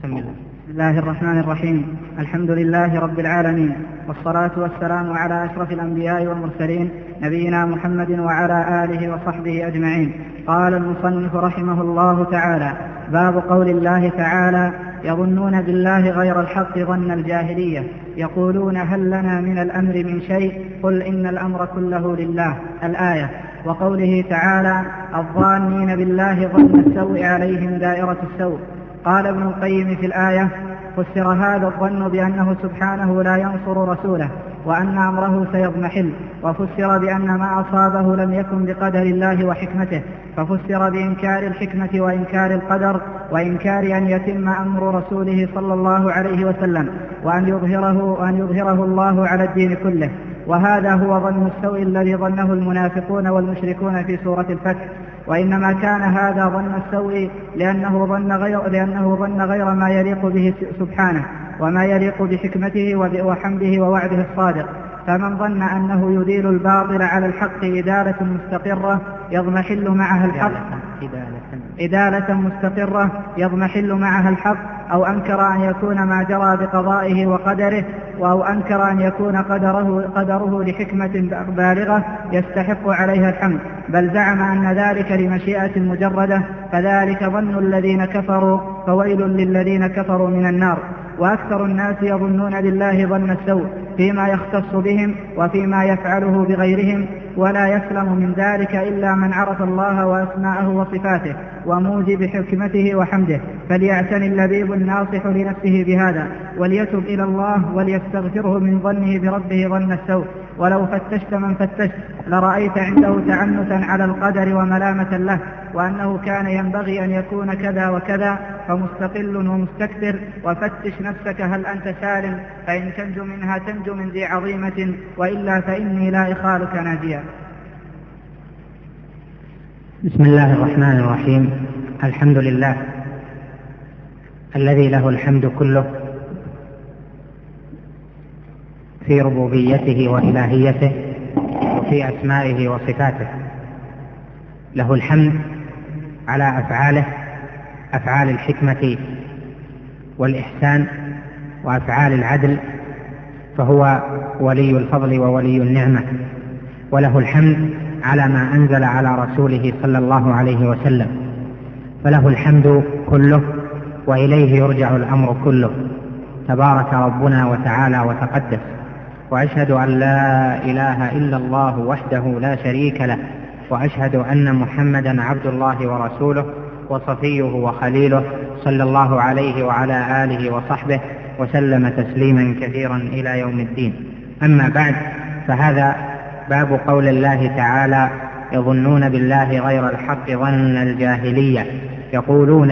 بسم الله بسم الله الرحمن الرحيم. الحمد لله رب العالمين. والصلاة والسلام على أشرف الأنبياء والمرسلين نبينا محمد وعلى آله وصحبه أجمعين. قال المصنف رحمه الله تعالى باب قول الله تعالى يظنون بالله غير الحق ظن الجاهلية. يقولون هل لنا من الأمر من شيء؟ قل إن الأمر كله لله. الآية وقوله تعالى الظانين بالله ظن السوء عليهم دائرة السوء. قال ابن القيم في الآية فسر هذا الظن بأنه سبحانه لا ينصر رسوله وأن أمره سيضمحل وفسر بأن ما أصابه لم يكن بقدر الله وحكمته ففسر بإنكار الحكمة وإنكار القدر وإنكار أن يتم أمر رسوله صلى الله عليه وسلم وأن يظهره وأن يظهره الله على الدين كله. وهذا هو ظن السوء الذي ظنه المنافقون والمشركون في سورة الفتح. وإنما كان هذا ظن السوء لأنه ظن غير لأنه ظن غير ما يليق به سبحانه وما يليق بحكمته وحمده ووعده الصادق. فمن ظن أنه يديل الباطل على الحق إدالة مستقرة يضمحل معها الحق. إدالة مستقرة يضمحل معها الحق أو أنكر أن يكون ما جرى بقضائه وقدره أو أنكر أن يكون قدره, قدره لحكمة بالغة يستحق عليها الحمد. بل زعم أن ذلك لمشيئة مجردة فذلك ظن الذين كفروا فويل للذين كفروا من النار. وأكثر الناس يظنون بالله ظن السوء فيما يختص بهم وفيما يفعله بغيرهم ولا يسلم من ذلك إلا من عرف الله وأسماءه وصفاته وموجب حكمته وحمده. فليعتني اللبيب الناصح لنفسه بهذا وليتب إلى الله وليستغفره من ظنه بربه ظن السوء. ولو فتشت من فتشت لرأيت عنده تعنتا على القدر وملامة له وأنه كان ينبغي أن يكون كذا وكذا فمستقل ومستكبر وفتش نفسك هل أنت سالم فإن تنجو منها تنجو من ذي عظيمة وإلا فإني لا إخالك ناجيا بسم الله الرحمن الرحيم. الحمد لله الذي له الحمد كله في ربوبيته وإلهيته وفي أسمائه وصفاته. له الحمد على أفعاله أفعال الحكمة والإحسان وأفعال العدل فهو ولي الفضل وولي النعمة وله الحمد على ما أنزل على رسوله صلى الله عليه وسلم فله الحمد كله وإليه يرجع الأمر كله. تبارك ربنا وتعالى وتقدس. وأشهد أن لا إله إلا الله وحده لا شريك له وأشهد أن محمدا عبد الله ورسوله وصفيه وخليله صلى الله عليه وعلى آله وصحبه وسلم تسليما كثيرا إلى يوم الدين. أما بعد فهذا باب قول الله تعالى يظنون بالله غير الحق ظن الجاهلية. يقولون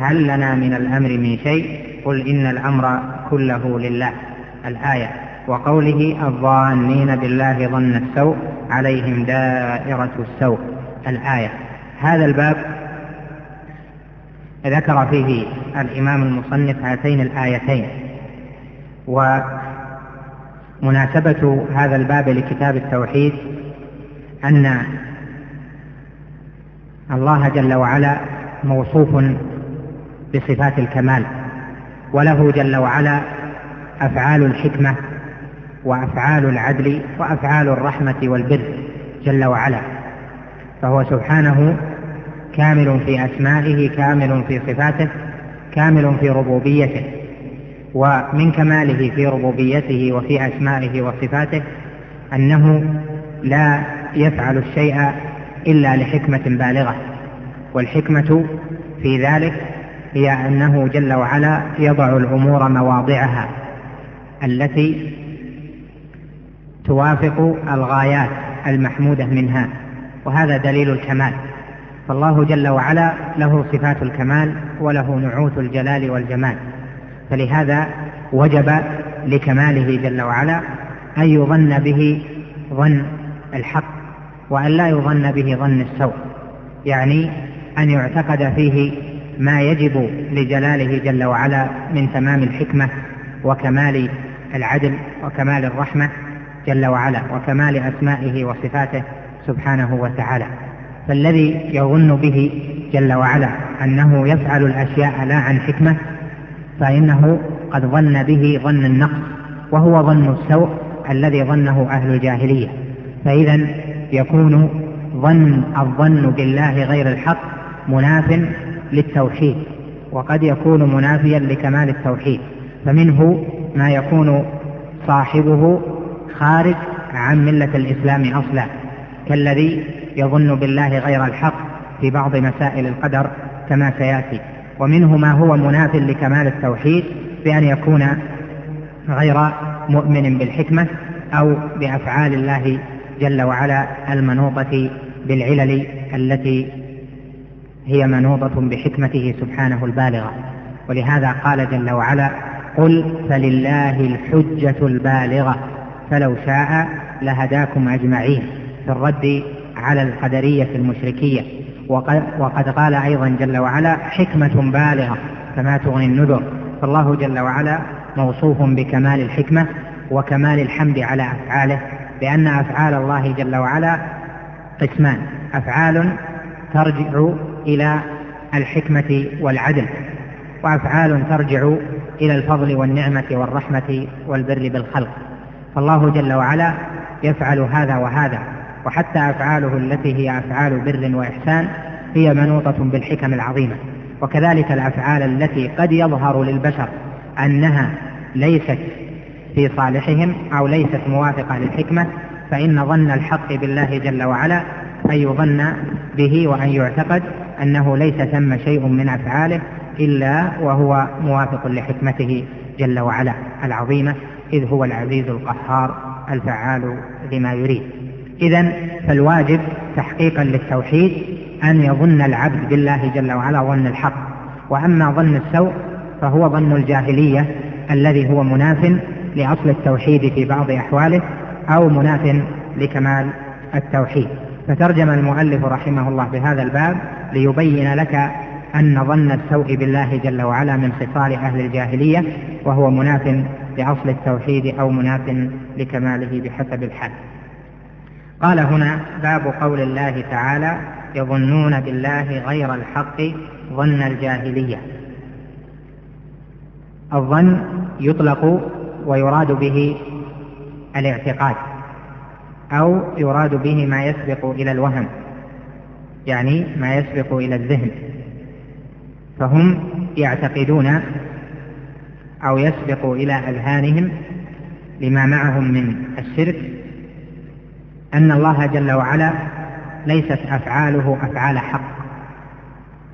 هل لنا من الأمر من شيء؟ قل إن الأمر كله لله. الآية وقوله الظانين بالله ظن السوء عليهم دائرة السوء. الآية هذا الباب ذكر فيه الإمام المصنف هاتين الآيتين. ومناسبة هذا الباب لكتاب التوحيد أن الله جل وعلا موصوف بصفات الكمال وله جل وعلا أفعال الحكمة وأفعال العدل وأفعال الرحمة والبر جل وعلا فهو سبحانه كامل في أسمائه كامل في صفاته كامل في ربوبيته ومن كماله في ربوبيته وفي أسمائه وصفاته أنه لا يفعل الشيء إلا لحكمة بالغة. والحكمة في ذلك هي أنه جل وعلا يضع الأمور مواضعها التي توافق الغايات المحمودة منها وهذا دليل الكمال. فالله جل وعلا له صفات الكمال وله نعوت الجلال والجمال. فلهذا وجب لكماله جل وعلا أن يظن به ظن الحق وأن لا يظن به ظن السوء. يعني أن يعتقد فيه ما يجب لجلاله جل وعلا من تمام الحكمة وكمال العدل وكمال الرحمة جل وعلا وكمال أسمائه وصفاته سبحانه وتعالى. فالذي يظن به جل وعلا أنه يفعل الأشياء لا عن حكمة فإنه قد ظن به ظن النقص وهو ظن السوء الذي ظنه أهل الجاهلية. فإذا يكون ظن الظن بالله غير الحق مناف للتوحيد وقد يكون منافيا لكمال التوحيد. فمنه ما يكون صاحبه خارج عن ملة الإسلام أصلا كالذي يظن بالله غير الحق في بعض مسائل القدر كما سيأتي. ومنه ما هو مناف لكمال التوحيد بأن يكون غير مؤمن بالحكمة أو بأفعال الله جل وعلا المنوطة بالعلل التي هي منوطة بحكمته سبحانه البالغة. ولهذا قال جل وعلا قل فلله الحجة البالغة فلو شاء لهداكم أجمعين. في الرد على القدرية المشركية. وقد, وقد قال أيضا جل وعلا حكمة بالغة كما تغني النذر. فالله جل وعلا موصوف بكمال الحكمة وكمال الحمد على أفعاله لأن أفعال الله جل وعلا قسمان. أفعال ترجع إلى الحكمة والعدل وأفعال ترجع إلى الفضل والنعمة والرحمة والبر بالخلق. فالله جل وعلا يفعل هذا وهذا. وحتى أفعاله التي هي أفعال بر وإحسان هي منوطة بالحكم العظيمة وكذلك الأفعال التي قد يظهر للبشر أنها ليست في صالحهم أو ليست موافقة للحكمة فإن ظن الحق بالله جل وعلا أن يظن به وأن يعتقد أنه ليس ثم شيء من أفعاله إلا وهو موافق لحكمته جل وعلا العظيمة إذ هو العزيز القهار الفعال لما يريد. إذا فالواجب تحقيقا للتوحيد أن يظن العبد بالله جل وعلا ظن الحق. وأما ظن السوء فهو ظن الجاهلية الذي هو مناف لأصل التوحيد في بعض أحواله أو مناف لكمال التوحيد. فترجم المؤلف رحمه الله بهذا الباب ليبين لك أن ظن السوء بالله جل وعلا من خصال أهل الجاهلية وهو مناف لأصل التوحيد أو مناف لكماله بحسب الحال. قال هنا باب قول الله تعالى يظنون بالله غير الحق ظن الجاهلية. الظن يطلق ويراد به الاعتقاد أو يراد به ما يسبق إلى الوهم يعني ما يسبق إلى الذهن. فهم يعتقدون أو يسبق إلى أذهانهم لما معهم من الشرك أن الله جل وعلا ليست أفعاله أفعال حق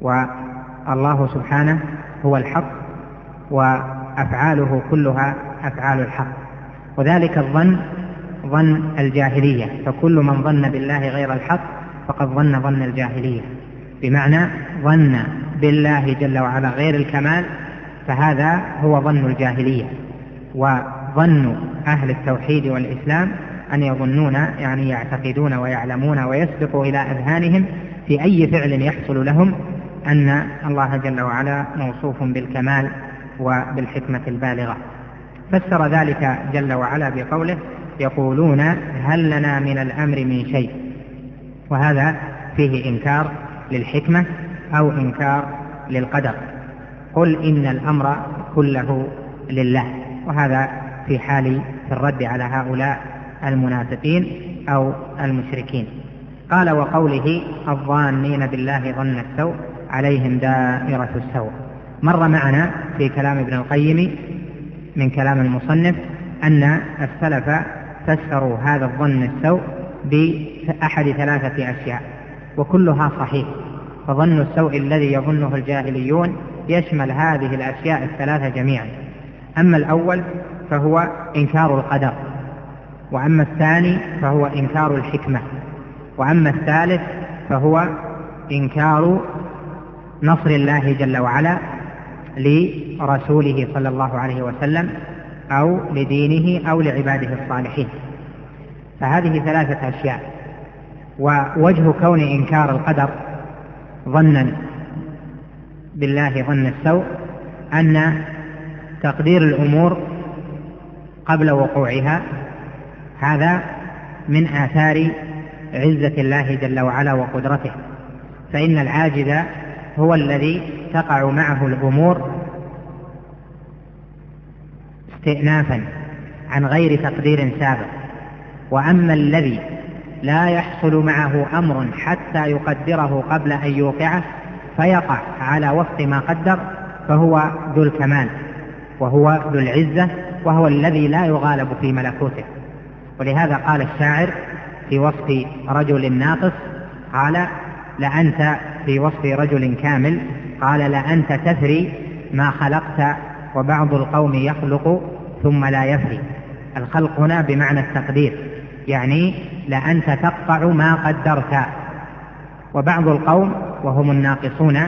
والله سبحانه هو الحق وأفعاله كلها أفعال الحق. وذلك الظن ظن الجاهلية. فكل من ظن بالله غير الحق فقد ظن ظن الجاهلية. بمعنى ظن بالله جل وعلا غير الكمال فهذا هو ظن الجاهلية. وظن أهل التوحيد والإسلام أن يظنون يعني يعتقدون ويعلمون ويسبق إلى أذهانهم في أي فعل يحصل لهم أن الله جل وعلا موصوف بالكمال وبالحكمة البالغة. فسر ذلك جل وعلا بقوله يقولون هل لنا من الأمر من شيء. وهذا فيه إنكار للحكمة أو إنكار للقدر. قل إن الأمر كله لله. وهذا في حال في الرد على هؤلاء. المنافقين أو المشركين. قال وقوله الظانين بالله ظن السوء عليهم دائرة السوء. مر معنا في كلام ابن القيم من كلام المصنف أن السلف فسروا هذا الظن السوء بأحد ثلاثة أشياء وكلها صحيح. فظن السوء الذي يظنه الجاهليون يشمل هذه الأشياء الثلاثة جميعا. أما الأول فهو إنكار القدر. وأما الثاني فهو إنكار الحكمة. وأما الثالث فهو إنكار نصر الله جل وعلا لرسوله صلى الله عليه وسلم أو لدينه أو لعباده الصالحين. فهذه ثلاثة أشياء. ووجه كون إنكار القدر ظنا بالله ظن السوء أن تقدير الأمور قبل وقوعها هذا من آثار عزة الله جل وعلا وقدرته. فإن العاجز هو الذي تقع معه الأمور استئنافا عن غير تقدير سابق. وأما الذي لا يحصل معه أمر حتى يقدره قبل أن يوقعه فيقع على وفق ما قدر فهو ذو الكمال وهو ذو العزة وهو الذي لا يغالب في ملكوته. ولهذا قال الشاعر في وصف رجل ناقص قال لأنت في وصف رجل كامل. قال لأنت تثري ما خلقت وبعض القوم يخلق ثم لا يفري الخلق هنا بمعنى التقدير يعني لأنت تقطع ما قدرت. وبعض القوم وهم الناقصون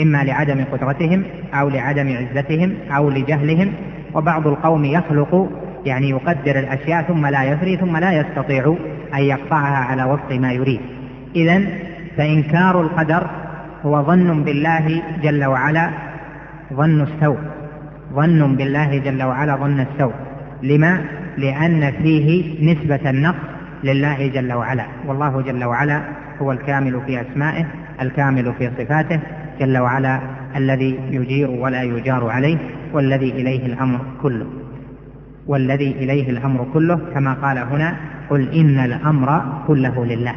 إما لعدم قدرتهم أو لعدم عزتهم أو لجهلهم وبعض القوم يخلق يعني يقدر الأشياء ثم لا يفري ثم لا يستطيع أن يقطعها على وفق ما يريد. إذا فإنكار القدر هو ظن بالله جل وعلا ظن السوء. ظن بالله جل وعلا ظن السوء. لما؟ لأن فيه نسبة النقص لله جل وعلا. والله جل وعلا هو الكامل في أسمائه الكامل في صفاته جل وعلا الذي يجير ولا يجار عليه والذي إليه الأمر كله. والذي إليه الأمر كله كما قال هنا قل إن الأمر كله لله.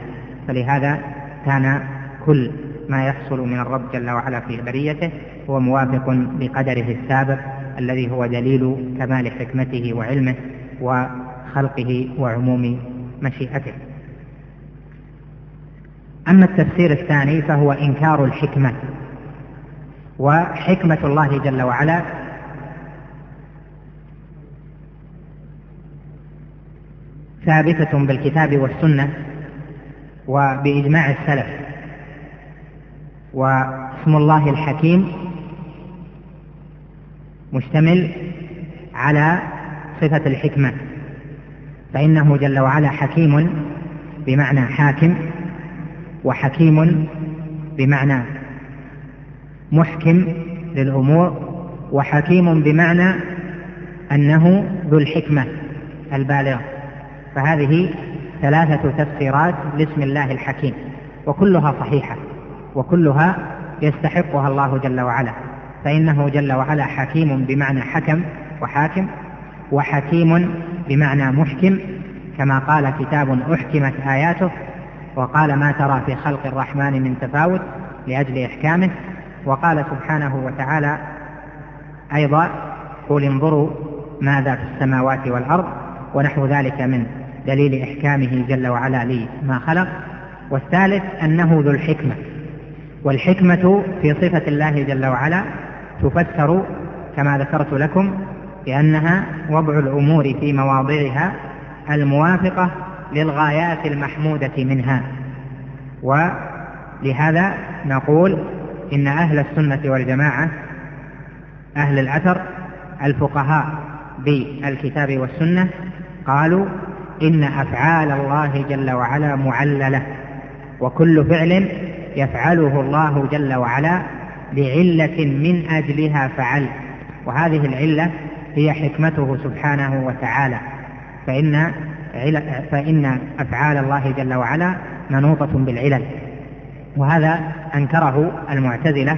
فلهذا كان كل ما يحصل من الرب جل وعلا في بريته هو موافق بقدره السابق الذي هو دليل كمال حكمته وعلمه وخلقه وعموم مشيئته. أما التفسير الثاني فهو إنكار الحكمة وحكمة الله جل وعلا ثابتة بالكتاب والسنة وبإجماع السلف. واسم الله الحكيم مشتمل على صفة الحكمة فإنه جل وعلا حكيم بمعنى حاكم وحكيم بمعنى محكم للأمور وحكيم بمعنى أنه ذو الحكمة البالغة. فهذه ثلاثة تفسيرات لاسم الله الحكيم وكلها صحيحة وكلها يستحقها الله جل وعلا فإنه جل وعلا حكيم بمعنى حكم وحاكم وحكيم بمعنى محكم كما قال كتاب أحكمت آياته وقال ما ترى في خلق الرحمن من تفاوت لأجل إحكامه وقال سبحانه وتعالى أيضا قل انظروا ماذا في السماوات والأرض ونحو ذلك من دليل إحكامه جل وعلا لما خلق والثالث أنه ذو الحكمة والحكمة في صفة الله جل وعلا تفسر كما ذكرت لكم بأنها وضع الأمور في مواضعها الموافقة للغايات المحمودة منها. ولهذا نقول إن أهل السنة والجماعة أهل الأثر الفقهاء بالكتاب والسنة قالوا إن أفعال الله جل وعلا معللة وكل فعل يفعله الله جل وعلا لعلة من أجلها فعل. وهذه العلة هي حكمته سبحانه وتعالى. فإن فإن أفعال الله جل وعلا منوطة بالعلل. وهذا أنكره المعتزلة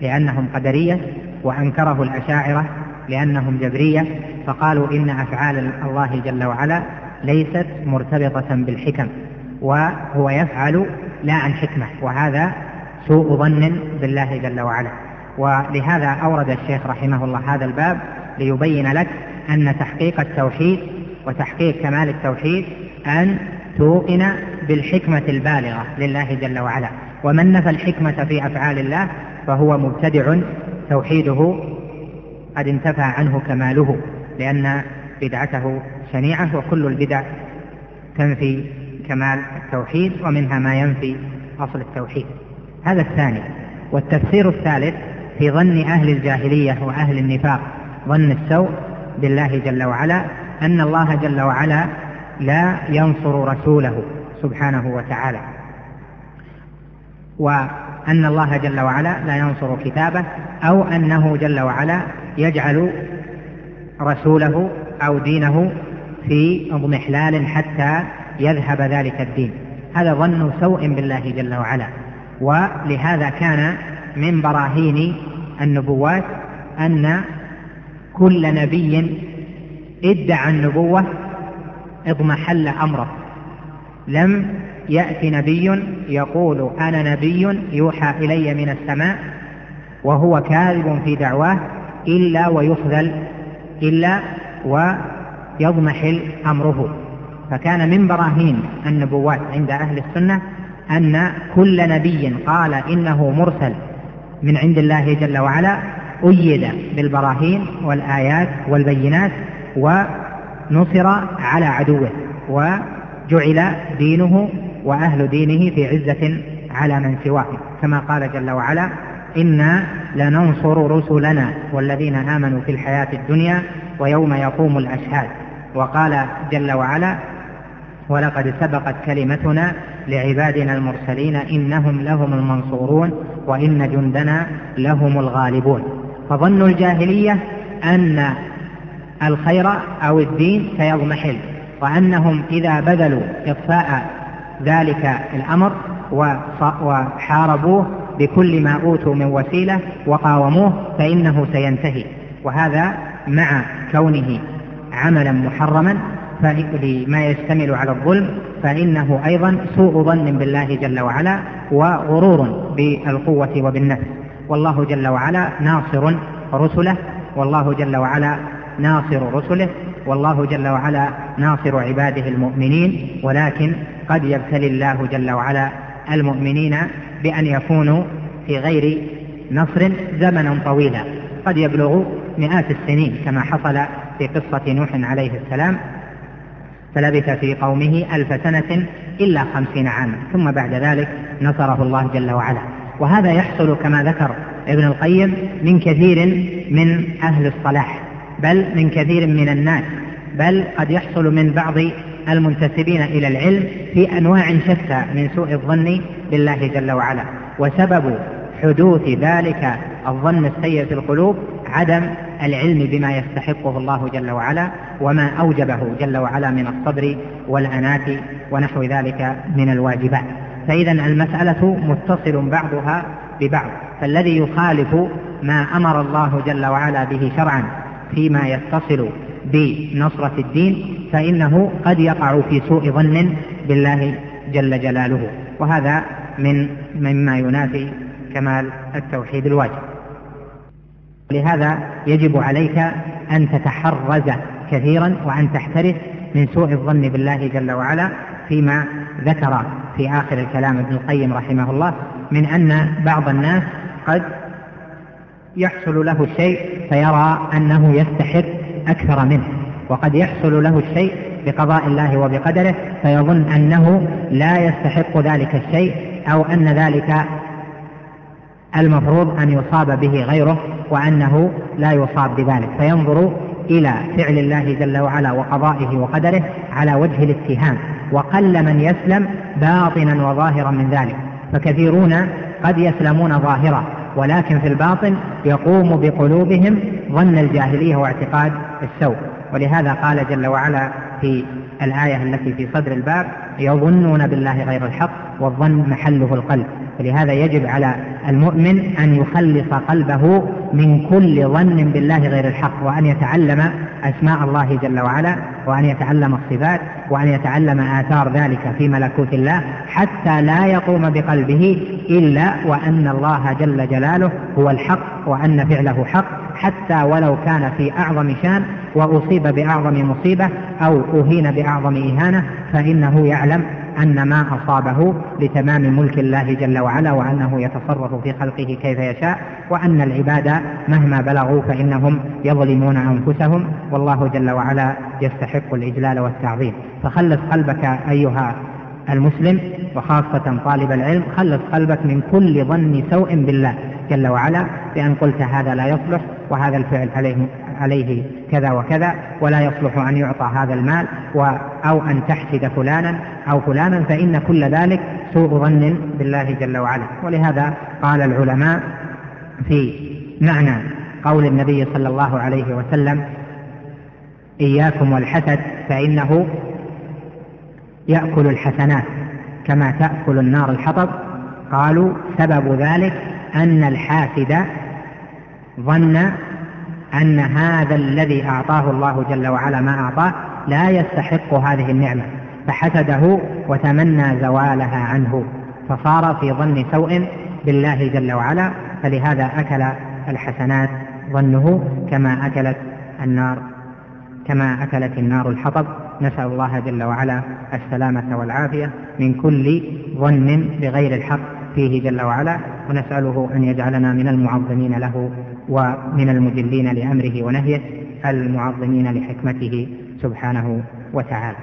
لأنهم قدرية وأنكره الأشاعرة لأنهم جبرية. فقالوا إن أفعال الله جل وعلا ليست مرتبطة بالحكم وهو يفعل لا عن حكمة وهذا سوء ظن بالله جل وعلا. ولهذا أورد الشيخ رحمه الله هذا الباب ليبين لك أن تحقيق التوحيد وتحقيق كمال التوحيد أن توقن بالحكمة البالغة لله جل وعلا. ومن نفى الحكمة في أفعال الله فهو مبتدع توحيده قد انتفى عنه كماله لأن بدعته شنيعة وكل البدع تنفي كمال التوحيد ومنها ما ينفي أصل التوحيد. هذا الثاني. والتفسير الثالث في ظن أهل الجاهلية وأهل النفاق ظن السوء بالله جل وعلا أن الله جل وعلا لا ينصر رسوله سبحانه وتعالى وأن الله جل وعلا لا ينصر كتابه أو أنه جل وعلا يجعل رسوله أو دينه في اضمحلال حتى يذهب ذلك الدين. هذا ظن سوء بالله جل وعلا. ولهذا كان من براهين النبوات أن كل نبي ادعى النبوة اضمحل أمره. لم يأتي نبي يقول أنا نبي يوحى إلي من السماء وهو كاذب في دعواه إلا ويخذل إلا ويضمحل أمره فكان من براهين النبوات عند أهل السنة أن كل نبي قال إنه مرسل من عند الله جل وعلا أيد بالبراهين والآيات والبينات ونصر على عدوه وجعل دينه وأهل دينه في عزة على من سواه. كما قال جل وعلا إنا لننصر رسلنا والذين آمنوا في الحياة الدنيا ويوم يقوم الأشهاد. وقال جل وعلا ولقد سبقت كلمتنا لعبادنا المرسلين إنهم لهم المنصورون وإن جندنا لهم الغالبون. فظن الجاهلية أن الخير أو الدين سيضمحل وأنهم إذا بذلوا إطفاء ذلك الأمر وحاربوه بكل ما أوتوا من وسيلة وقاوموه فإنه سينتهي. وهذا مع كونه عملا محرما لما يشتمل على الظلم فإنه أيضا سوء ظن بالله جل وعلا وغرور بالقوة وبالنفس. والله جل وعلا ناصر رسله والله جل وعلا ناصر رسله والله جل وعلا ناصر عباده المؤمنين ولكن قد يبتلي الله جل وعلا المؤمنين بأن يكونوا في غير نصر زمنا طويلا. قد يبلغ مئات السنين كما حصل في قصة نوح عليه السلام فلبث في قومه ألف سنة إلا خمسين عاما ثم بعد ذلك نصره الله جل وعلا. وهذا يحصل كما ذكر ابن القيم من كثير من أهل الصلاح بل من كثير من الناس بل قد يحصل من بعض المنتسبين إلى العلم في أنواع شتى من سوء الظن بالله جل وعلا. وسبب حدوث ذلك الظن السيء في القلوب عدم العلم بما يستحقه الله جل وعلا وما أوجبه جل وعلا من الصبر والأناة ونحو ذلك من الواجبات. فإذا المسألة متصل بعضها ببعض. فالذي يخالف ما أمر الله جل وعلا به شرعا فيما يتصل بنصرة الدين فإنه قد يقع في سوء ظن بالله جل جلاله. وهذا من مما ينافي كمال التوحيد الواجب. لهذا يجب عليك أن تتحرز كثيرا وأن تحترس من سوء الظن بالله جل وعلا فيما ذكر في آخر الكلام ابن القيم رحمه الله من أن بعض الناس قد يحصل له الشيء فيرى أنه يستحق أكثر منه وقد يحصل له الشيء بقضاء الله وبقدره فيظن أنه لا يستحق ذلك الشيء أو أن ذلك المفروض أن يصاب به غيره وأنه لا يصاب بذلك. فينظر إلى فعل الله جل وعلا وقضائه وقدره على وجه الاتهام وقل من يسلم باطنا وظاهرا من ذلك. فكثيرون قد يسلمون ظاهرا ولكن في الباطن يقوم بقلوبهم ظن الجاهلية واعتقاد السوء. ولهذا قال جل وعلا في الآية التي في صدر الباب يظنون بالله غير الحق والظن محله القلب. ولهذا يجب على المؤمن أن يخلص قلبه من كل ظن بالله غير الحق وأن يتعلم أسماء الله جل وعلا وأن يتعلم الصفات وأن يتعلم آثار ذلك في ملكوت الله حتى لا يقوم بقلبه إلا وأن الله جل جلاله هو الحق وأن فعله حق حتى ولو كان في أعظم شان وأصيب بأعظم مصيبة أو أهين بأعظم إهانة فإنه يعلم أن ما أصابه لتمام ملك الله جل وعلا وأنه يتصرف في خلقه كيف يشاء وأن العباد مهما بلغوا فإنهم يظلمون أنفسهم. والله جل وعلا يستحق الإجلال والتعظيم. فخلص قلبك أيها المسلم وخاصة طالب العلم خلص قلبك من كل ظن سوء بالله جل وعلا بأن قلت هذا لا يصلح وهذا الفعل عليه عليه كذا وكذا ولا يصلح أن يعطى هذا المال أو أن تحسد فلانا أو فلانا فإن كل ذلك سوء ظن بالله جل وعلا. ولهذا قال العلماء في معنى قول النبي صلى الله عليه وسلم إياكم والحسد فإنه يأكل الحسنات كما تأكل النار الحطب. قالوا سبب ذلك أن الحاسد ظن أن هذا الذي أعطاه الله جل وعلا ما أعطاه لا يستحق هذه النعمة فحسده وتمنى زوالها عنه فصار في ظن سوء بالله جل وعلا فلهذا أكل الحسنات ظنه كما أكلت النار كما أكلت النار الحطب. نسأل الله جل وعلا السلامة والعافية من كل ظن بغير الحق فيه جل وعلا ونسأله أن يجعلنا من المعظمين له ومن المجلين لأمره ونهيه المعظمين لحكمته سبحانه وتعالى.